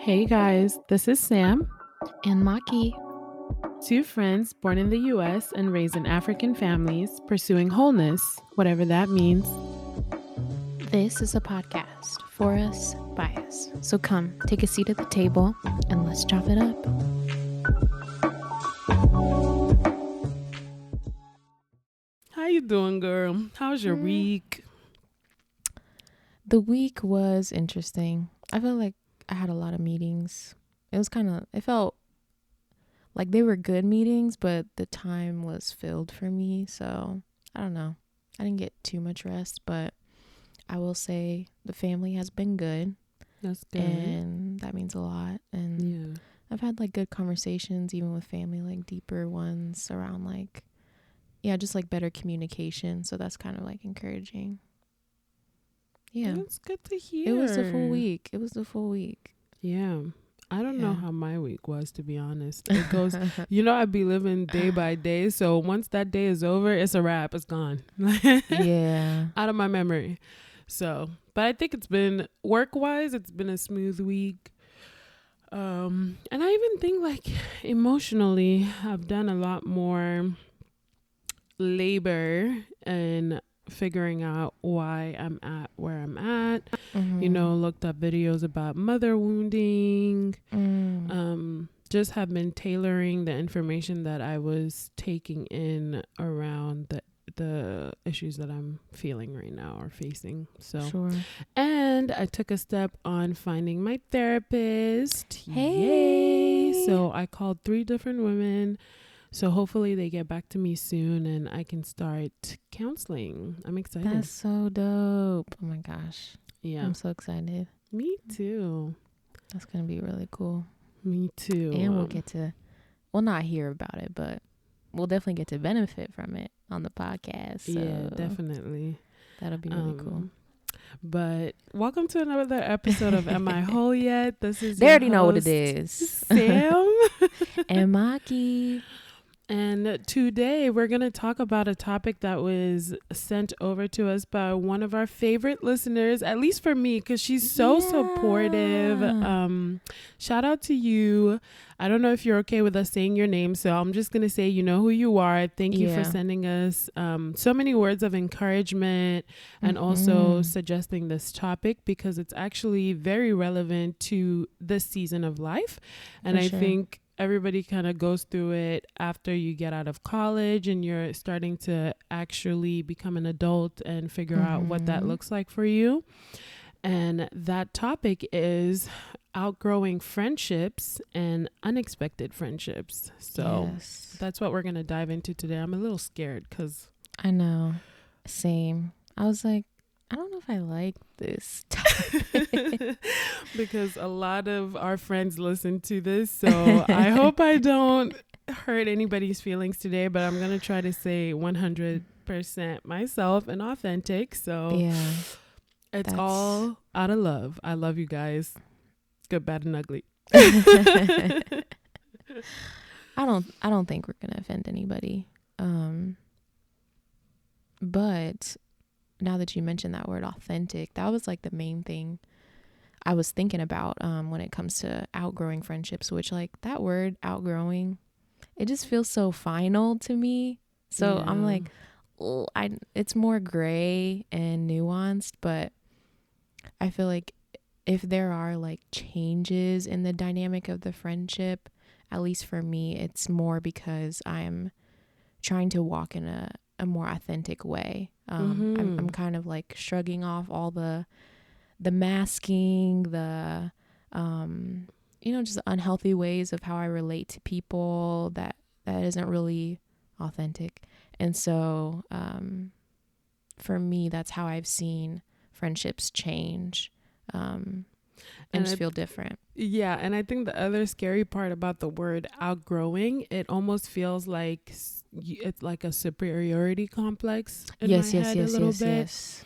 Hey guys, this is Sam, and Maki. two friends born in the US and raised in African families, pursuing wholeness, whatever that means. This is a podcast for us, by us. So come, take a seat at the table, and let's chop it up. How you doing, girl? How's your Mm. week? The week was interesting. I felt like I had a lot of meetings. It was kind of, it felt like they were good meetings, but the time was filled for me. So I don't know. I didn't get too much rest, but I will say the family has been good, That's good. and that means a lot. And yeah. I've had like good conversations, even with family, like deeper ones around like, yeah, just like better communication. So that's kind of like encouraging. Yeah. That's good to hear. It was a full week. It was a full week. Yeah. I don't know how my week was to be honest. It goes you know I'd be living day by day, so once that day is over, it's a wrap. It's gone. yeah. out of my memory. So, but I think it's been work wise, it's been a smooth week. Um, and I even think like emotionally, I've done a lot more labor and figuring out why I'm at where I'm at. You Mhm. know, looked up videos about mother wounding. Mm. Um, just have been tailoring the information that I was taking in around the the issues that I'm feeling right now or facing. So, sure. and I took a step on finding my therapist. Hey. Yay. So, I called three different women. So, hopefully they get back to me soon and I can start counseling. I'm excited. That's so dope. Oh my gosh. yeah. I'm so excited. Me too. That's going to be really cool. Me too. and we'll Um, get to, well, not hear about it, but we'll definitely get to benefit from it on the podcast. So yeah, definitely. That'll be really cool. Um, But welcome to another episode of Am I Whole Yet? This is They already know what it is. host, is. Sam. and Maki. and today we're going to talk about a topic that was sent over to us by one of our favorite listeners, at least for me, because she's so supportive. Um, shout out to you. I don't know if you're okay with us saying your name, so I'm just going to say you know who you are. Thank you Yeah. for sending us um, so many words of encouragement and also Mhm. suggesting this topic because it's actually very relevant to this season of life. And For I sure. think everybody kind of goes through it after you get out of college and you're starting to actually become an adult and figure out what that Mhm. looks like for you. And that topic is outgrowing friendships and unexpected friendships. So Yes. that's what we're going to dive into today. I'm a little scared because I know. Same. I was like, I don't know if I like this topic. because a lot of our friends listen to this. So I hope I don't hurt anybody's feelings today, but I'm going to try to say 100% myself and authentic. So yeah. it's all out of love. I love you guys. Good, bad, and ugly. I don't I don't think we're gonna offend anybody. Um but now that you mentioned that word authentic, that was like the main thing I was thinking about um when it comes to outgrowing friendships, which like that word outgrowing, it just feels so final to me. So I'm like "Oh, I it's more gray and nuanced, but I feel like if there are like changes in the dynamic of the friendship, at least for me, it's more because I'm trying to walk in a, a more authentic way. Um, I'm, I'm Mhm. kind of like shrugging off all the the masking, the um, you know, just unhealthy ways of how I relate to people that that isn't really authentic. And so, um, for me, that's how I've seen friendships change um, and, And just I- feel different. Yeah, and I think the other scary part about the word outgrowing, it almost feels like it's like a superiority complex. In yes, my yes, head yes, a little yes, bit. yes.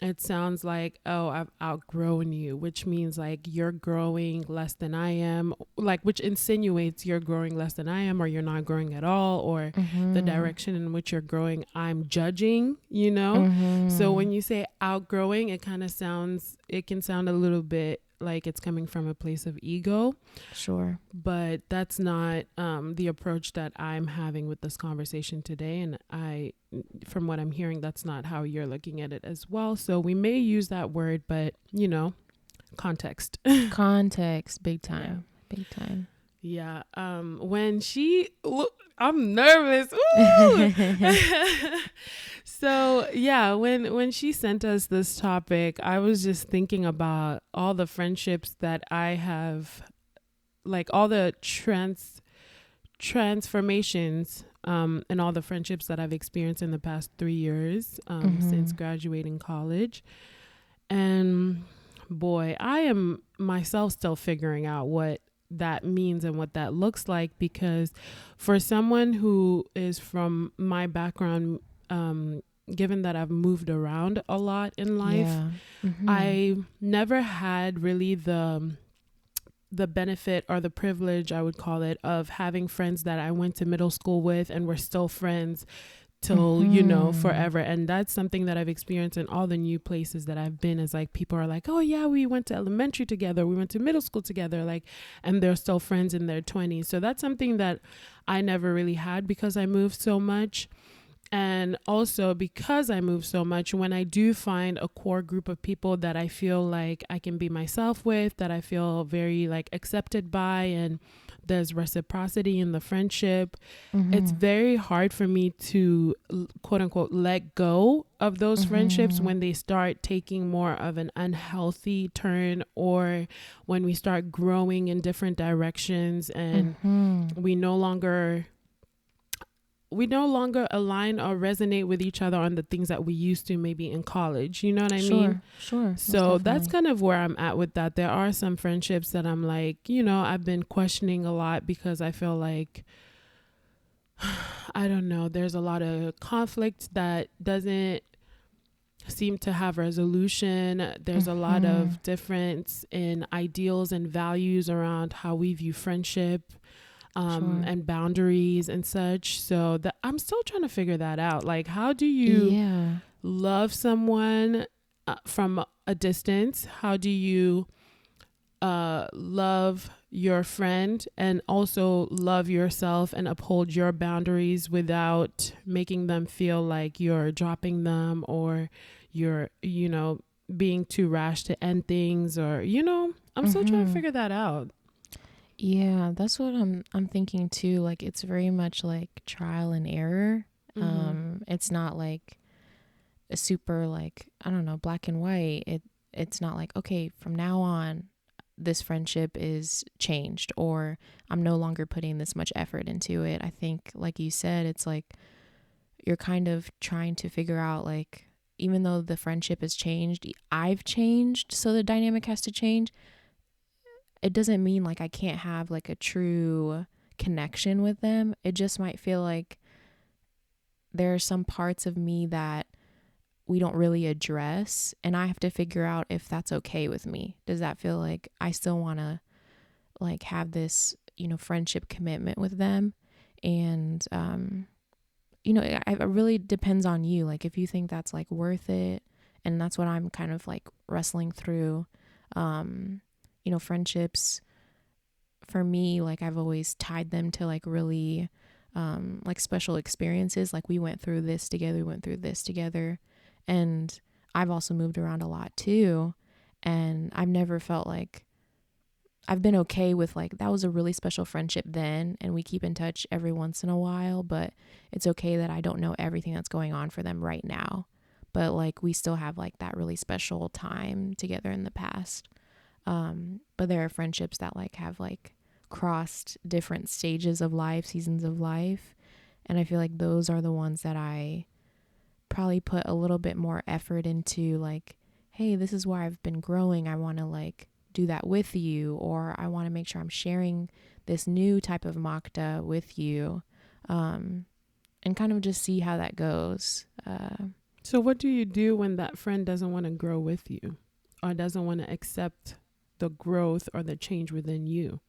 It sounds like, oh, I've outgrown you, which means like you're growing less than I am, like which insinuates you're growing less than I am, or you're not growing at all, or the Mhm. direction in which you're growing, I'm judging, you know? So Mhm. when you say outgrowing, it kind of sounds, it can sound a little bit like it's coming from a place of ego. Sure. But that's not um, the approach that I'm having with this conversation today. And I, from what I'm hearing, that's not how you're looking at it as well. So we may use that word, but you know, context. Context, big time. Yeah. Big time. Yeah. Um when she look I'm nervous. So yeah, when when she sent us this topic, I was just thinking about all the friendships that I have like all the trans transformations um and all the friendships that I've experienced in the past 3 years um mm-hmm. since graduating college. And boy, I am myself still figuring out what that means and what that looks like because for someone who is from my background um, given that I've moved around a lot in life yeah. mm-hmm. I never had really the the benefit or the privilege I would call it of having friends that I went to middle school with and we're still friends till mm-hmm. you know mm-hmm. forever and that's something that i've experienced in all the new places that i've been is like people are like oh yeah we went to elementary together we went to middle school together like and they're still friends in their 20s so that's something that i never really had because i moved so much and also because I move so much, when I do find a core group of people that I feel like I can be myself with, that I feel very like accepted by, and there's reciprocity in the friendship. Mm-hmm. It's very hard for me to quote unquote let go of those mm-hmm. friendships when they start taking more of an unhealthy turn or when we start growing in different directions and mm-hmm. we no longer we no longer align or resonate with each other on the things that we used to maybe in college. You know what I sure, mean? Sure. Sure. So that's kind of where I'm at with that. There are some friendships that I'm like, you know, I've been questioning a lot because I feel like I don't know, there's a lot of conflict that doesn't seem to have resolution. There's mm-hmm. a lot of mm-hmm. difference in ideals and values around how we view friendship um, sure. and boundaries and such. So that I'm still trying to figure that out. Like, how do you yeah. love someone uh, from a distance? How do you uh, love your friend and also love yourself and uphold your boundaries without making them feel like you're dropping them or you're, you know, being too rash to end things or, you know, I'm mm-hmm. still trying to mm-hmm. figure that out. Yeah, that's what I'm I'm thinking too. Like it's very much like trial and error. Mm-hmm. Um it's not like a super like I don't know, black and white. It it's not like okay, from now on this friendship is changed or I'm no longer putting this much effort into it. I think like you said, it's like you're kind of trying to figure out like even though the friendship has changed, I've changed, so the dynamic has to change it doesn't mean like I can't have like a true connection with them. It just might feel like there are some parts of me that we don't really address and I have to figure out if that's okay with me. Does that feel like I still want to like have this, you know, friendship commitment with them and um you know, it, it really depends on you. Like if you think that's like worth it and that's what I'm kind of like wrestling through um you know, friendships for me, like I've always tied them to like really um like special experiences. Like we went through this together, we went through this together. And I've also moved around a lot too. And I've never felt like I've been okay with like that was a really special friendship then and we keep in touch every once in a while, but it's okay that I don't know everything that's going on for them right now. But like we still have like that really special time together in the past. Um, but there are friendships that like have like crossed different stages of life, seasons of life. And I feel like those are the ones that I probably put a little bit more effort into like, hey, this is where I've been growing. I want to like do that with you, or I want to make sure I'm sharing this new type of Makta with you. Um, and kind of just see how that goes. Uh, so, what do you do when that friend doesn't want to grow with you or doesn't want to accept the growth or the change within you?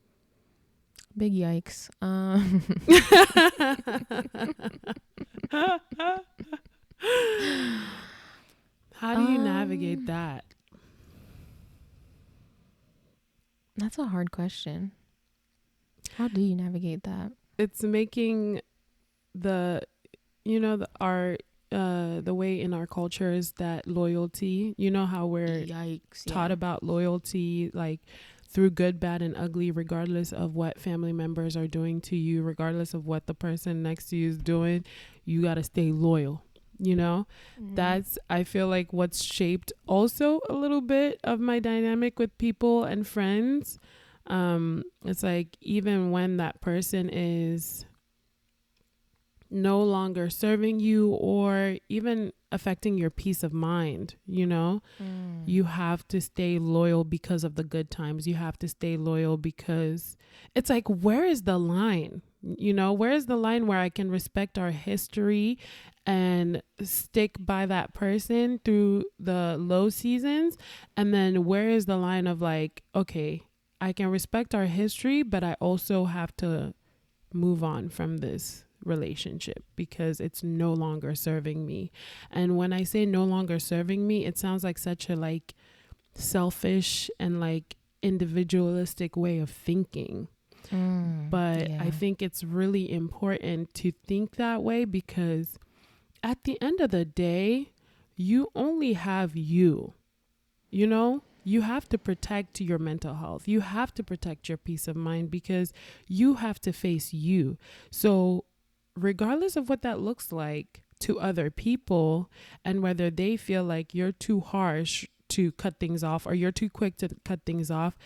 Big yikes. Um. How do you um, navigate that? That's a hard question. How do you navigate that? It's making the you know the our uh the way in our culture is that loyalty you know how we're Yikes. taught about loyalty like through good bad and ugly regardless of what family members are doing to you regardless of what the person next to you is doing you got to stay loyal you know Mm-hmm. that's i feel like what's shaped also a little bit of my dynamic with people and friends um it's like even when that person is no longer serving you or even affecting your peace of mind you know? Mm. you have to stay loyal because of the good times. You have to stay loyal because it's like where is the line? You know where is the line where i can respect our history and stick by that person through the low seasons? And then where is the line of like okay i can respect our history but i also have to move on from this relationship because it's no longer serving me and when i say no longer serving me it sounds like such a like selfish and like individualistic way of thinking Mm, but I think it's really important to think that way because at the end of the day, you only have you. You know, you have to protect your mental health. You have to protect your peace of mind because you have to face you. So, regardless of what that looks like to other people and whether they feel like you're too harsh to cut things off or you're too quick to cut things off,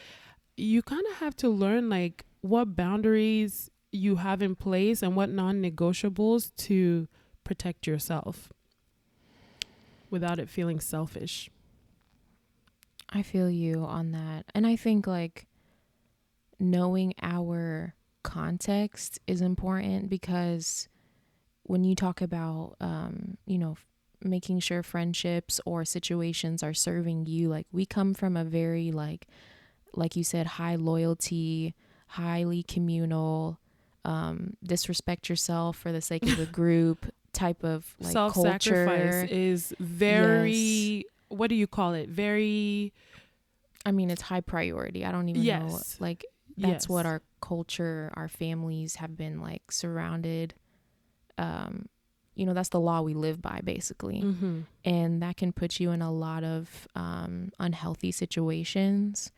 you kind of have to learn like what boundaries you have in place and what non-negotiables to protect yourself without it feeling selfish. I feel you on that. And I think like knowing our context is important because when you talk about um, you know, making sure friendships or situations are serving you, like we come from a very like like you said high loyalty, highly communal um disrespect yourself for the sake of the group type of like Self-sacrifice culture. is very what do you call it? Very I mean, it's high priority. I don't even know. Like, that's what our culture, our families have been like surrounded. Um, you know, that's the law we live by, basically. hmm And that can put you in a lot of um, unhealthy situations.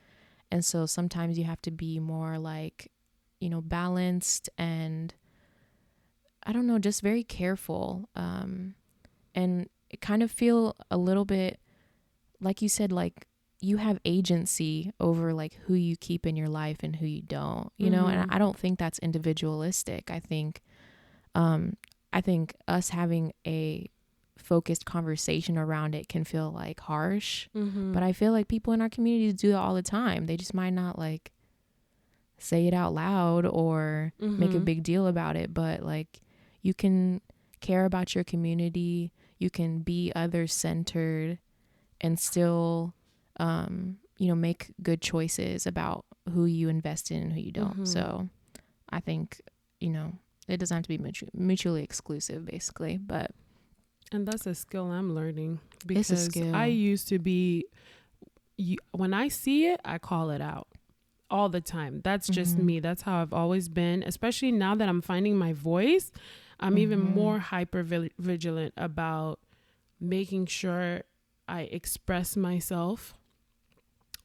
And so sometimes you have to be more like, you know, balanced and I don't know, just very careful. Um, and kind of feel a little bit, like you said, like you have agency over like who you keep in your life and who you don't, you know, and Mhm. I don't think that's individualistic. I think, um, I think us having a focused conversation around it can feel like harsh, hmm but I feel like people in our communities do that all the time. They just might not like say it out loud or make a Mhm. big deal about it, but like you can care about your community, you can be other centered and still um you know make good choices about who you invest in and who you don't. Mhm. So I think you know it doesn't have to be mutu- mutually exclusive basically, but And that's a skill I'm learning It's a because skill. I used to be you, when I see it, I call it out all the time. That's just Mhm. me. That's how I've always been, especially now that I'm finding my voice. I'm even Mhm. more hyper vigilant about making sure I express myself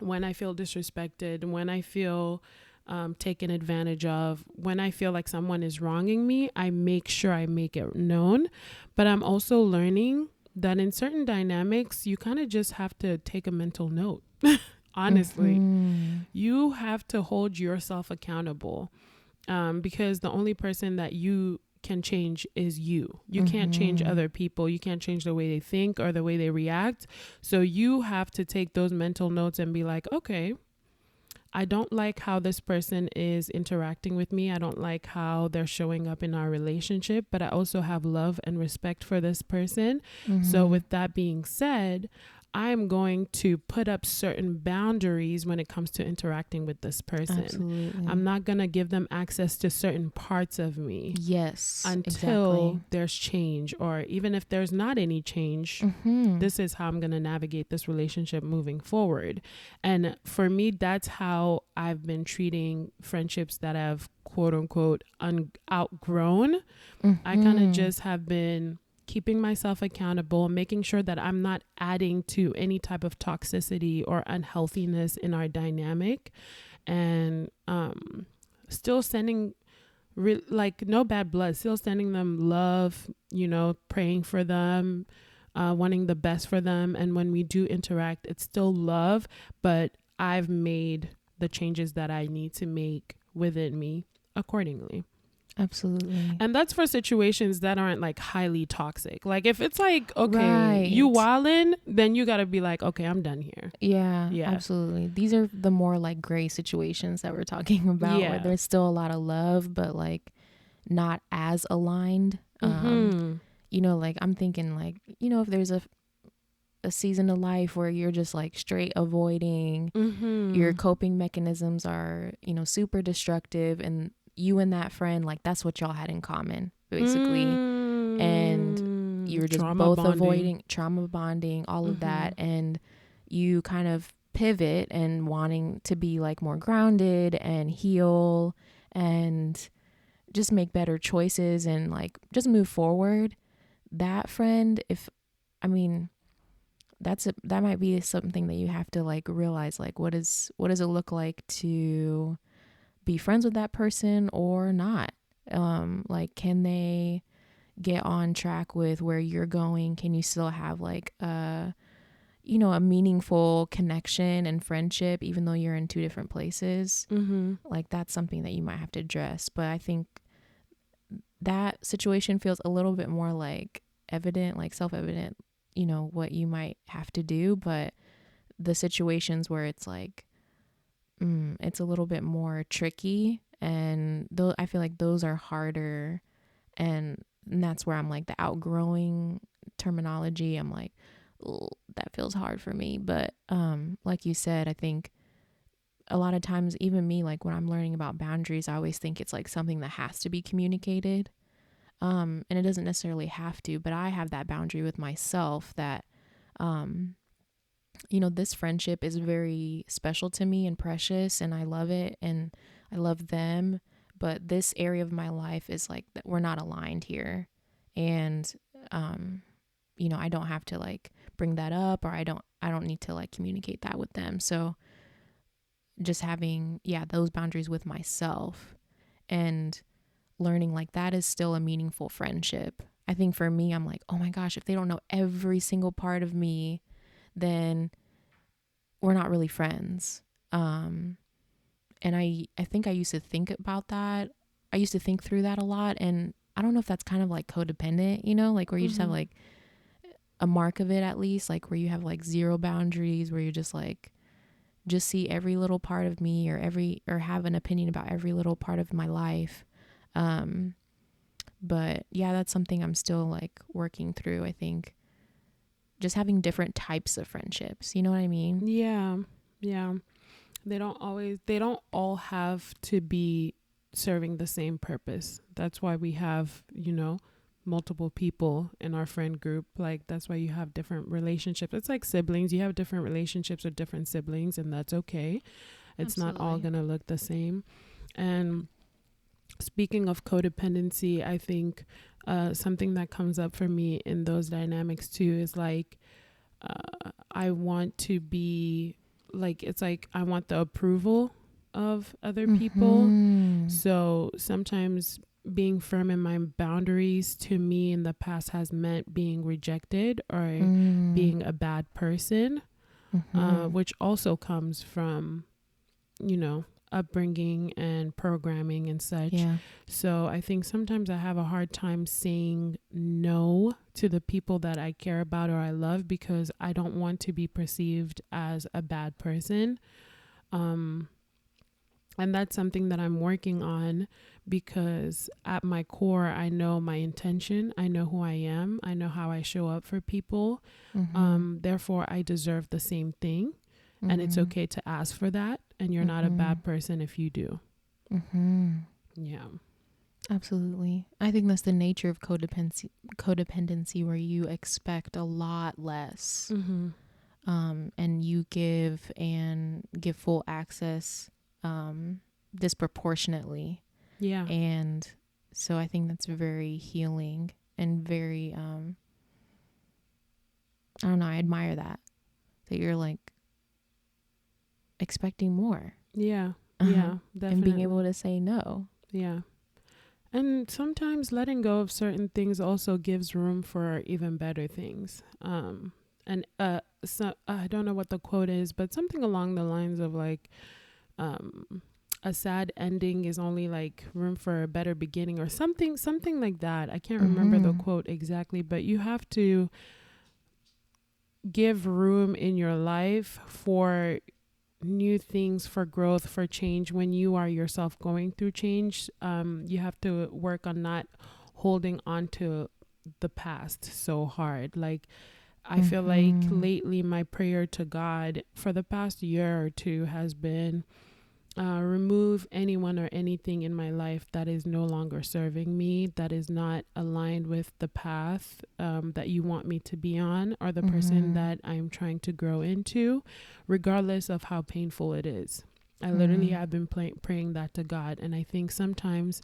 when I feel disrespected, when I feel um, taken advantage of, when I feel like someone is wronging me, I make sure I make it known. But I'm also learning that in certain dynamics, you kind of just have to take a mental note. Honestly, Mhm. you have to hold yourself accountable um, because the only person that you can change is you. You can't change Mhm. other people. You can't change the way they think or the way they react. So you have to take those mental notes and be like, okay, I don't like how this person is interacting with me. I don't like how they're showing up in our relationship, but I also have love and respect for this person. So, Mhm. with that being said, I'm going to put up certain boundaries when it comes to interacting with this person. Absolutely. I'm not going to give them access to certain parts of me Yes. until exactly. there's change, or even if there's not any change. Mhm. This is how I'm going to navigate this relationship moving forward. And for me, that's how I've been treating friendships that have quote unquote un- outgrown. I kind of just have been keeping myself accountable, making sure that I'm not adding to any type of toxicity or unhealthiness in our dynamic, and um, still sending. Re- like no bad blood still sending them love you know praying for them uh, wanting the best for them and when we do interact it's still love but i've made the changes that i need to make within me accordingly Absolutely. and that's for situations that aren't like highly toxic. Like if it's like, okay, you Right. wildin', then you gotta be like, okay, I'm done here. Yeah, Yeah. absolutely. These are the more like gray situations that we're talking about Yeah. where there's still a lot of love, but like not as aligned. Um, Mhm. you know, like I'm thinking like, you know, if there's a a season of life where you're just like straight avoiding, Mhm. your coping mechanisms are, you know, super destructive and you and that friend, like that's what y'all had in common, basically. and you were just Mm. Trauma both bonding. avoiding trauma bonding, all of that, and you kind of pivot and wanting to be like more grounded and heal and just make better choices and like just move forward. That friend, if I mean, that's a, that might be something that you have to like realize like what is what does it look like to be friends with that person or not? Um like can they get on track with where you're going? Can you still have like a you know a meaningful connection and friendship even though you're in two different places? Mhm. like that's something that you might have to address. But i think that situation feels a little bit more like evident like self-evident you know what you might have to do. But the situations where it's like mm, it's a little bit more tricky and though i feel like those are harder and, and that's where i'm like the outgrowing terminology i'm like that feels hard for me. But um like you said i think a lot of times even me like when i'm learning about boundaries i always think it's like something that has to be communicated um and it doesn't necessarily have to but i have that boundary with myself that um you know this friendship is very special to me and precious and i love it and i love them but this area of my life is like we're not aligned here. And um you know i don't have to like bring that up or i don't i don't need to like communicate that with them. So just having yeah those boundaries with myself and learning like that is still a meaningful friendship. I think for me i'm like oh my gosh if they don't know every single part of me then we're not really friends. Um and i i think i used to think about that. I used to think through that a lot. And i don't know if that's kind of like codependent you know like where you just have Mhm. like a mark of it at least like where you have like zero boundaries where you're just like just see every little part of me or every or have an opinion about every little part of my life. Um but yeah that's something i'm still like working through i think just having different types of friendships you know what i mean Yeah. Yeah. They don't always they don't all have to be serving the same purpose. That's why we have, you know, multiple people in our friend group. Like that's why you have different relationships. It's like siblings. You have different relationships with different siblings and that's okay. It's not all going to look the same. And speaking of codependency, I think uh, something that comes up for me in those dynamics too is like uh, I want to be like it's like I want the approval of other people. Mhm. So sometimes being firm in my boundaries to me in the past has meant being rejected or Mm. being a bad person, uh, Mhm. which also comes from, you know, upbringing and programming and such. yeah So I think sometimes I have a hard time saying no to the people that I care about or I love because I don't want to be perceived as a bad person. Um and that's something that I'm working on because at my core, I know my intention, I know who I am, I know how I show up for people. Mhm. Um, therefore, I deserve the same thing, and it's Mhm. okay to ask for that. And you're not a bad person if you do. Mhm. Yeah. Absolutely. I think that's the nature of codependency codependency where you expect a lot less Mm-hmm. um and you give and give full access um disproportionately Yeah. and so I think that's very healing and very um I don't know, I admire that that you're like expecting more Yeah. Uh-huh. Yeah. Definitely. and being able to say no. Yeah. And sometimes letting go of certain things also gives room for even better things. Um and uh so I don't know what the quote is, but something along the lines of like um a sad ending is only like room for a better beginning or something something like that. I can't remember the Mhm. quote exactly, but you have to give room in your life for new things for growth for change when you are yourself going through change um you have to work on not holding on to the past so hard like i feel like Mhm. lately my prayer to god for the past year or two has been uh, remove anyone or anything in my life that is no longer serving me, that is not aligned with the path um, that you want me to be on, or the person Mhm. that I'm trying to grow into, regardless of how painful it is. I literally Mhm. have been play- praying that to God. And I think sometimes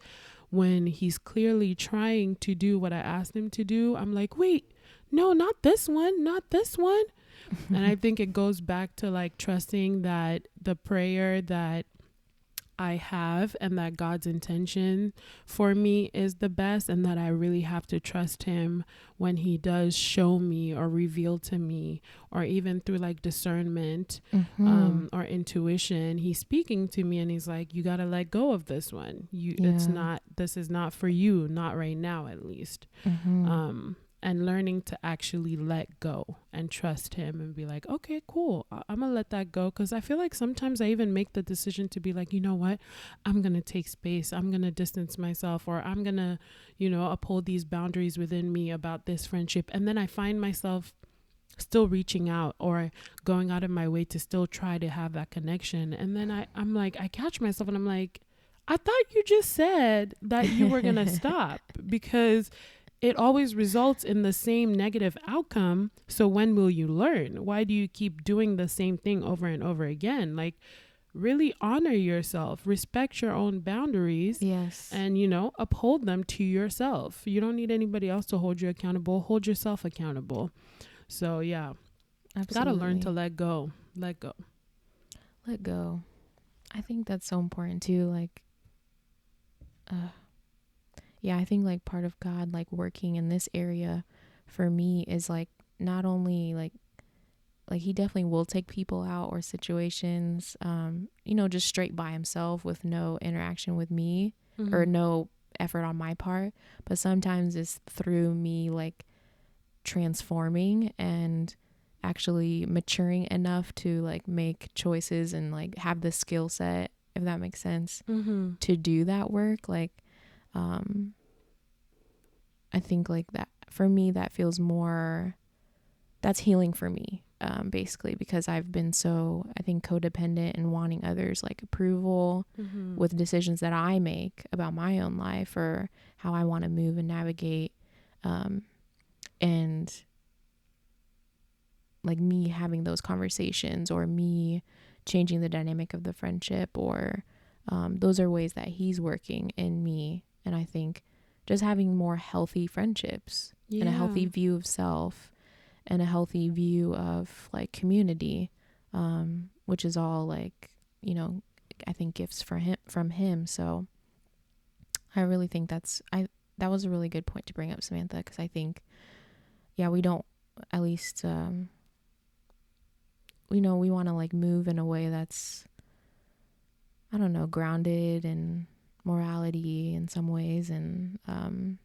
when He's clearly trying to do what I asked Him to do, I'm like, wait, no, not this one, not this one and I think it goes back to like trusting that the prayer that I have and that God's intention for me is the best, and that I really have to trust Him when He does show me or reveal to me, or even through like discernment Mhm. um, or intuition. He's speaking to me and He's like, You got to let go of this one. You, it's not, this is not for you, not right now at least Mhm. um, and learning to actually let go and trust him and be like, okay, cool, I- I'm gonna let that go. Because I feel like sometimes I even make the decision to be like, you know what, I'm gonna take space, I'm gonna distance myself, or I'm gonna, you know, uphold these boundaries within me about this friendship. And then I find myself still reaching out or going out of my way to still try to have that connection. And then I, I'm like, I catch myself and I'm like, I thought you just said that you were going to stop because it always results in the same negative outcome. So when will you learn? Why do you keep doing the same thing over and over again? Like, really honor yourself, respect your own boundaries, yes. and you know, uphold them to yourself. You don't need anybody else to hold you accountable. Hold yourself accountable. So yeah, Absolutely. gotta learn to let go. Let go. let go. I think that's so important too. Like, uh, yeah, I think like part of God, like working in this area for me is like not only like, like he definitely will take people out or situations, um, you know, just straight by himself with no interaction with me or Mhm. no effort on my part. But sometimes it's through me like transforming and actually maturing enough to like make choices and like have the skill set if that makes sense Mhm. to do that work like um i think like that for me that feels more that's healing for me um basically because i've been so i think codependent and wanting others like approval Mhm. with decisions that i make about my own life or how i want to move and navigate um and like me having those conversations or me changing the dynamic of the friendship or um, those are ways that he's working in me and i think just having more healthy friendships and a healthy view of self and a healthy view of like community um, which is all like you know i think gifts for him from him. So i really think that's i that was a really good point to bring up samantha because i think yeah we don't at least um you know we want to like move in a way that's i don't know grounded in morality in some ways and um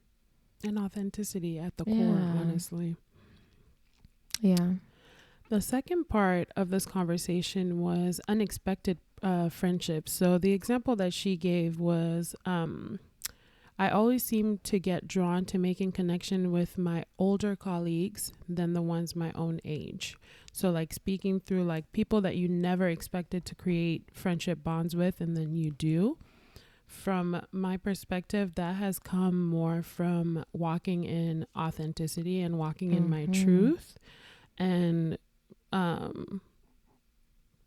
and authenticity at the core, honestly. yeah The second part of this conversation was unexpected uh, friendships. So the example that she gave was um, I always seem to get drawn to making connection with my older colleagues than the ones my own age. So like speaking through like people that you never expected to create friendship bonds with and then you do. From my perspective, that has come more from walking in authenticity and walking in my Mhm. truth and um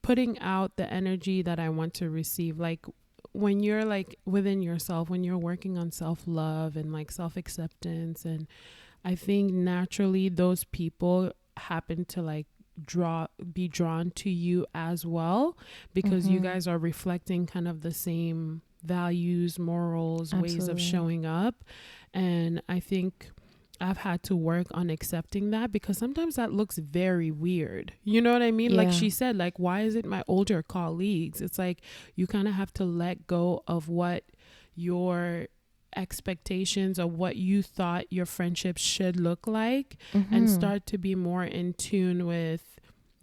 putting out the energy that I want to receive. Like when you're like within yourself, when you're working on self love and like self acceptance, and I think naturally those people happen to like draw be drawn to you as well because you Mhm. guys are reflecting kind of the same values morals ways of showing up and i think I've had to work on accepting that because sometimes that looks very weird. You know what I mean? Like she said, like, why is it my older colleagues? It's like you kind of have to let go of what your expectations of what you thought your friendship should look like and Mhm. start to be more in tune with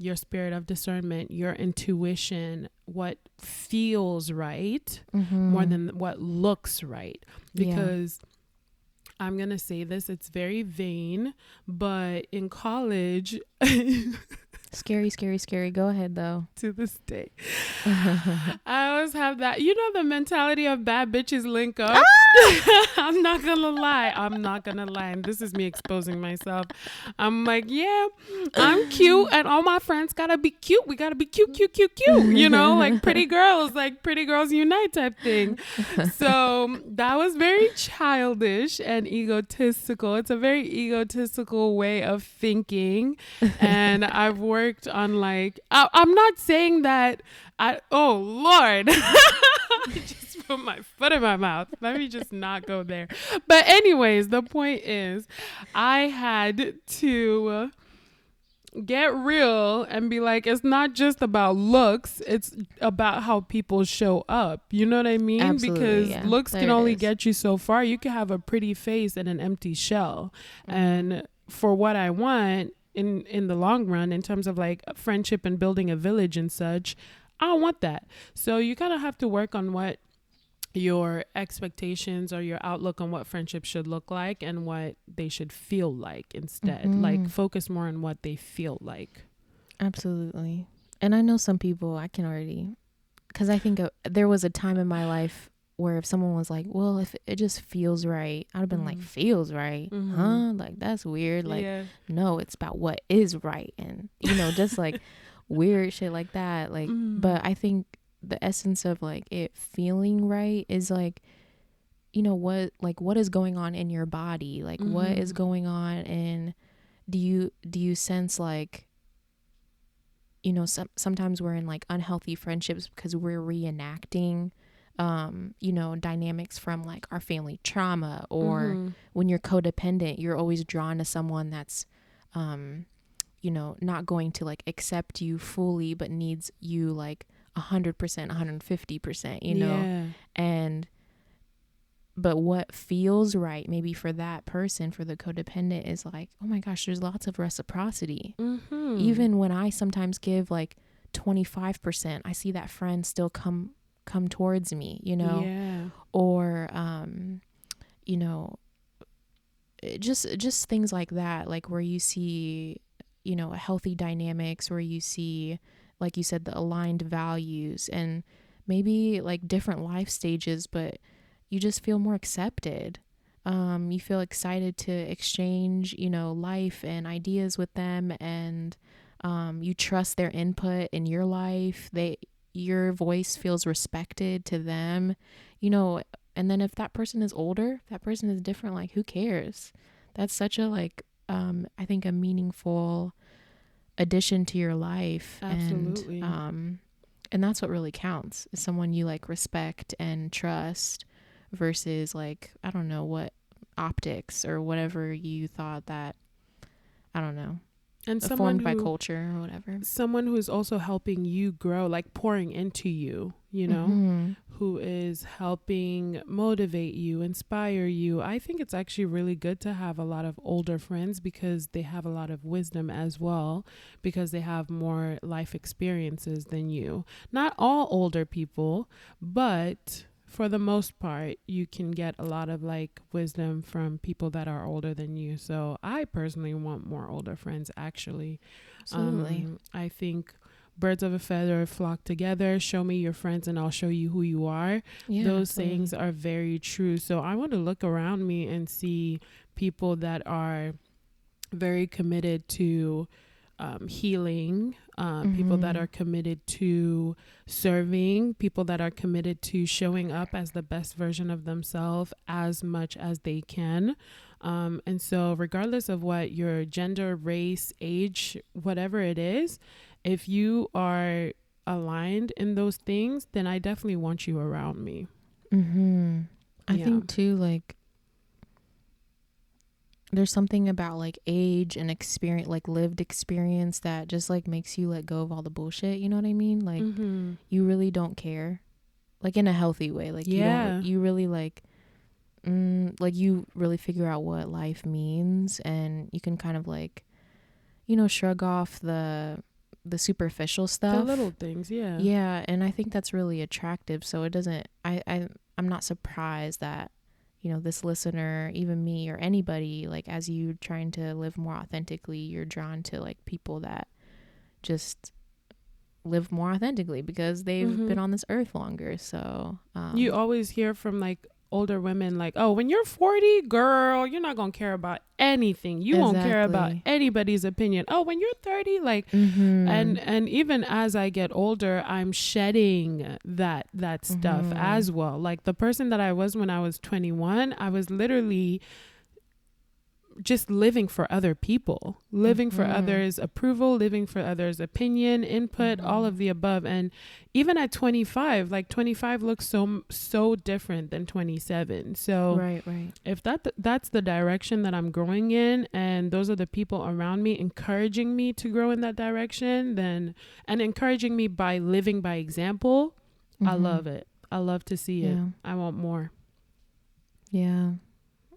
your spirit of discernment, your intuition, what feels right more Mhm. than what looks right Yeah. because I'm going to say this it's very vain but in college scary, scary, scary. Go ahead though. to this day. I always have that. You know the mentality of bad bitches link up? Ah! I'm not gonna lie. I'm not gonna lie. And this is me exposing myself. I'm like yeah I'm cute and all my friends gotta be cute. We gotta be cute cute cute cute you know like pretty girls like pretty girls unite type thing. So that was very childish and egotistical. It's a very egotistical way of thinking. And I've worked on like I, I'm not saying that I oh Lord. I just put my foot in my mouth. Let me just not go there. But anyways the point is I had to get real and be like it's not just about looks. It's about how people show up. You know what i mean? Absolutely, because yeah. looks There can only is. get you so far. You can have a pretty face and an empty shell. Mm-hmm. and for what i want in in the long run in terms of like friendship and building a village and such i don't want that so you kind of have to work on what your expectations or your outlook on what friendship should look like and what they should feel like instead like Mhm. focus more on what they feel like Absolutely. And I know some people I can already, because I think uh, there was a time in my life where if someone was like, well, if it just feels right, I'd have been like, Mhm. feels right? mm-hmm. Huh? Like, that's weird. Like, yeah no, it's about what is right. And, you know, just like weird shit like that. Like, Mm. but I think the essence of like it feeling right is like, you know, what, like, what is going on in your body? Like, what is Mhm. going on and do you, do you sense like, you know, some, sometimes we're in like unhealthy friendships because we're reenacting, um, you know, dynamics from like our family trauma or, Mhm. when you're codependent, you're always drawn to someone that's, um, you know, not going to like accept you fully, but needs you like a hundred percent, hundred and fifty percent, you know, yeah. and, but what feels right, maybe for that person, for the codependent, is like, oh my gosh, there's lots of reciprocity. Mhm. Even when I sometimes give like twenty five percent, I see that friend still come come towards me, you know? Yeah. Or um you know just just things like that like where you see you know healthy dynamics where you see like you said the aligned values and maybe like different life stages but you just feel more accepted. Um you feel excited to exchange you know life and ideas with them and um you trust their input in your life. They your voice feels respected to them you know and then if that person is older if that person is different like who cares that's such a like um i think a meaningful addition to your life Absolutely. and um and that's what really counts is someone you like respect and trust versus like i don't know what optics or whatever you thought that i don't know and someone formed by culture or whatever someone who's also helping you grow like pouring into you you know Mhm. who is helping motivate you, inspire you. I think it's actually really good to have a lot of older friends because they have a lot of wisdom as well, because they have more life experiences than you. Not all older people, but for the most part, you can get a lot of like wisdom from people that are older than you. So I personally want more older friends actually. Absolutely. Um, I think birds of a feather flock together. Show me your friends and I'll show you who you are. yeah, Those absolutely. sayings are very true. So I want to look around me and see people that are very committed to um, healing, uh, people that Mhm. are committed to serving, people that are committed to showing up as the best version of themselves as much as they can. Um, and so, regardless of what your gender, race, age, whatever it is, if you are aligned in those things, then I definitely want you around me. Mm-hmm. I Yeah. think too, like there's something about like age and experience, like lived experience, that just like makes you let go of all the bullshit. You know what I mean? Like Mhm. you really don't care, like in a healthy way. Like you Yeah. don't, you really like, mm, like you really figure out what life means, and you can kind of like, you know, shrug off the the superficial stuff. The little things, yeah. Yeah, and I think that's really attractive. So it doesn't I, I I'm not surprised that, you know, this listener, even me or anybody, like as you trying to live more authentically, you're drawn to like people that just live more authentically because they've Mhm. been on this earth longer. So um you always hear from like older women like, "Oh, when you're 40, girl, you're not going to care about anything. You won't care about anybody's opinion. Oh, when you're 30, like mhm. and and even as I get older, I'm shedding that that stuff Mhm. as well. Like the person that I was when I was 21, I was literally just living for other people, living for Mhm. others' approval, living for others' opinion, input, all Mhm. of the above. And even at 25, like 25 looks so so different than 27. So right, right. if that that's the direction that I'm growing in and those are the people around me encouraging me to grow in that direction then and encouraging me by living by example I Mhm. love it I love to see it Yeah. I want more Yeah.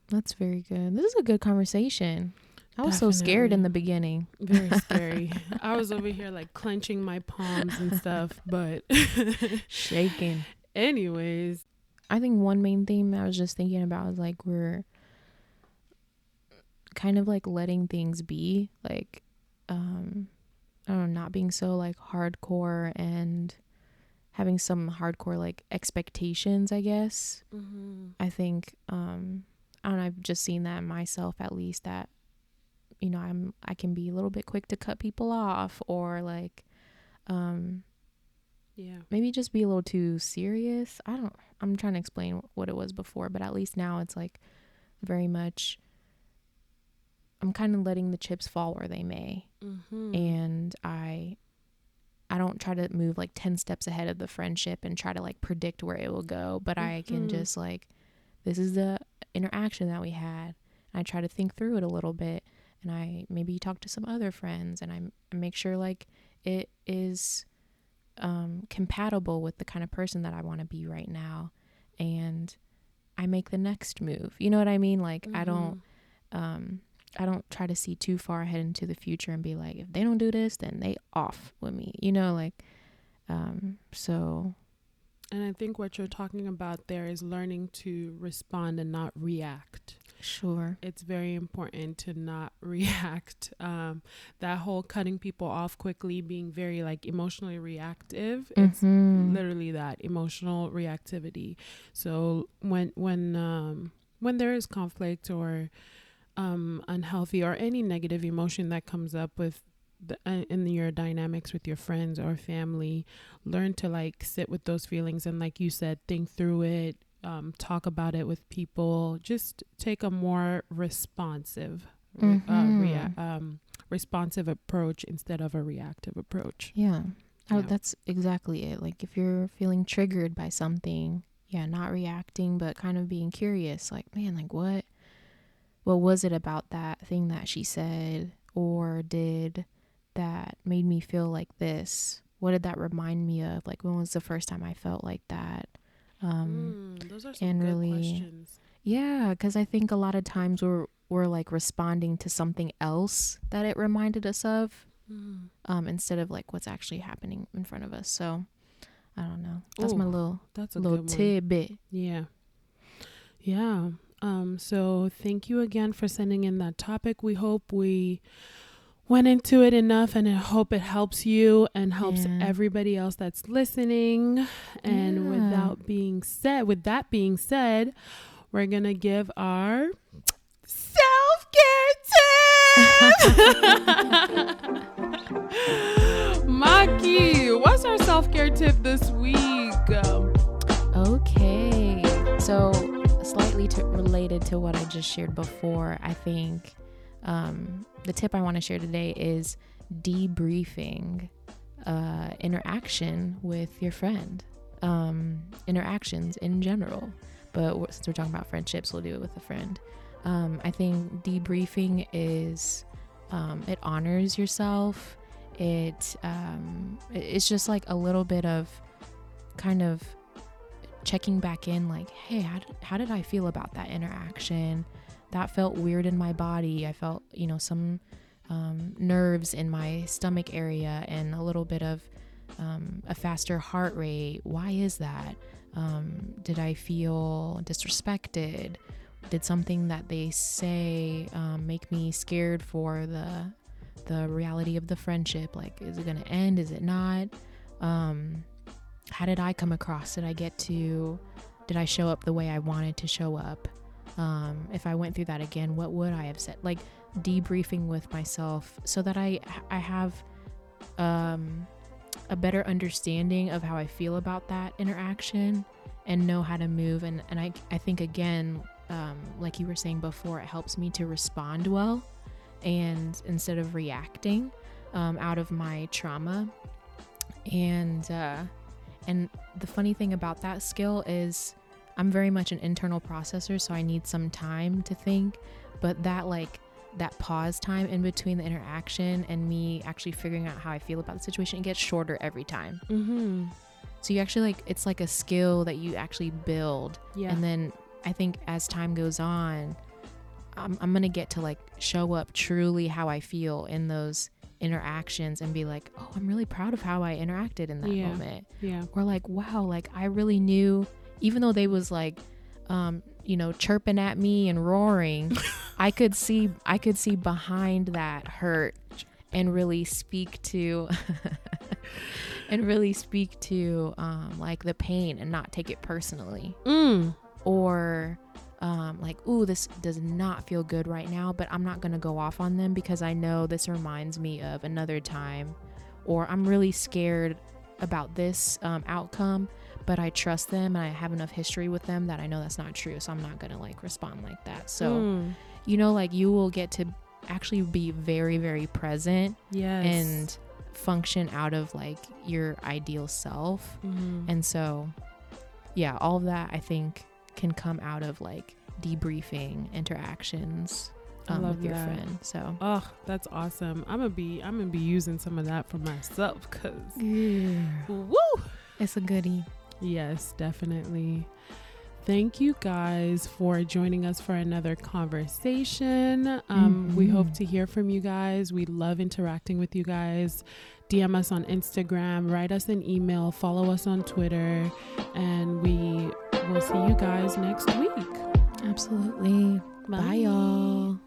That's very good. This is a good conversation. I was so scared in the beginning. very scary I was over here like clenching my palms and stuff but Shaking. anyways I think one main theme I was just thinking about is like we're kind of like letting things be, like um I don't know, not being so like hardcore and having some hardcore like expectations, I guess. I think um Know, I've just seen that in myself at least that you know, I'm I can be a little bit quick to cut people off or like um yeah maybe just be a little too serious. I don't I'm trying to explain what it was before, but at least now it's like very much I'm kind of letting the chips fall where they may. mm-hmm. And I I don't try to move like 10 steps ahead of the friendship and try to like predict where it will go, but I can Mhm. just like this is the interaction that we had. I try to think through it a little bit and I maybe talk to some other friends and I, I make sure like it is um, compatible with the kind of person that I want to be right now. And I make the next move. You know what I mean? Like I don't um I don't try to see too far ahead into the future and be like if they don't do this then they off with me. You know like um so And I think what you're talking about there is learning to respond and not react. sure. It's very important to not react. Um, that whole cutting people off quickly, being very like emotionally reactive. It's Mhm. literally that emotional reactivity. So when when um, when there is conflict or um, unhealthy or any negative emotion that comes up with the, uh, in your dynamics with your friends or family, learn to like sit with those feelings and, like you said, think through it. Um, talk about it with people. Just take a more responsive, re- uh, rea- um, responsive approach instead of a reactive approach. Yeah. Oh, Yeah. that's exactly it. Like if you're feeling triggered by something, yeah, not reacting but kind of being curious, like, man, like what what was it about that thing that she said or did that made me feel like this? What did that remind me of? Like when was the first time I felt like that? Um, Mm, those are some and good really- questions. Yeah, because I think a lot of times we're we're like responding to something else that it reminded us of, Mm. um, instead of like what's actually happening in front of us. So I don't know. That's my little That's a little tidbit. Yeah. Yeah. Um, so thank you again for sending in that topic. We hope we went into it enough and I hope it helps you and helps Yeah. everybody else that's listening. And Yeah. without being said, with that being said, we're gonna give our self-care tip. Maki, what's our self-care tip this week? Okay. So, slightly to, related to what I just shared before, I think um, the tip I want to share today is debriefing uh, interaction with your friend, um, interactions in general. But since we're talking about friendships, we'll do it with a friend. Um, I think debriefing is um, it honors yourself. It um, it- it's just like a little bit of kind of checking back in like hey how did, how did i feel about that interaction that felt weird in my body. I felt you know some um, nerves in my stomach area and a little bit of um, a faster heart rate. Why is that? Um, did i feel disrespected? Did something that they say um, make me scared for the the reality of the friendship? Like is it to end? Is it not? Um, how did I come across? Did I get to, did I show up the way I wanted to show up? Um, if I went through that again, what would I have said? Like debriefing with myself so that I I have um, a better understanding of how I feel about that interaction and know how to move. And and I I think again, um, like you were saying before, it helps me to respond well, and instead of reacting um, out of my trauma. And uh, and the funny thing about that skill is I'm very much an internal processor, so I need some time to think. But that, like, that pause time in between the interaction and me actually figuring out how I feel about the situation, it gets shorter every time. mm-hmm. So you actually, like, it's like a skill that you actually build. Yeah. And then I think as time goes on, I'm, I'm going to get to, like, show up truly how I feel in those interactions and be like, oh, I'm really proud of how I interacted in that Yeah. moment yeah. or like wow like i really knew even though they was like um you know chirping at me and roaring i could see i could see behind that hurt and really speak to and really speak to um like the pain and not take it personally Mm. or um, like, ooh, this does not feel good right now, but I'm not gonna go off on them because I know this reminds me of another time, or I'm really scared about this um, outcome, but I trust them and I have enough history with them that I know that's not true, so I'm not gonna like respond like that. So, Mm. you know, like you will get to actually be very, very present yes. and function out of like your ideal self. Mhm. And so, yeah, all of that I think can come out of like debriefing interactions um, with your that. friend. So, Oh, that's awesome. I'm gonna be I'm gonna be using some of that for myself cuz woo. it's a goodie. Yes, definitely. Thank you guys for joining us for another conversation. Um, We hope Mhm. to hear from you guys. We love interacting with you guys. DM us on Instagram, write us an email, follow us on Twitter, and we will see you guys next week. Absolutely. Bye, y'all.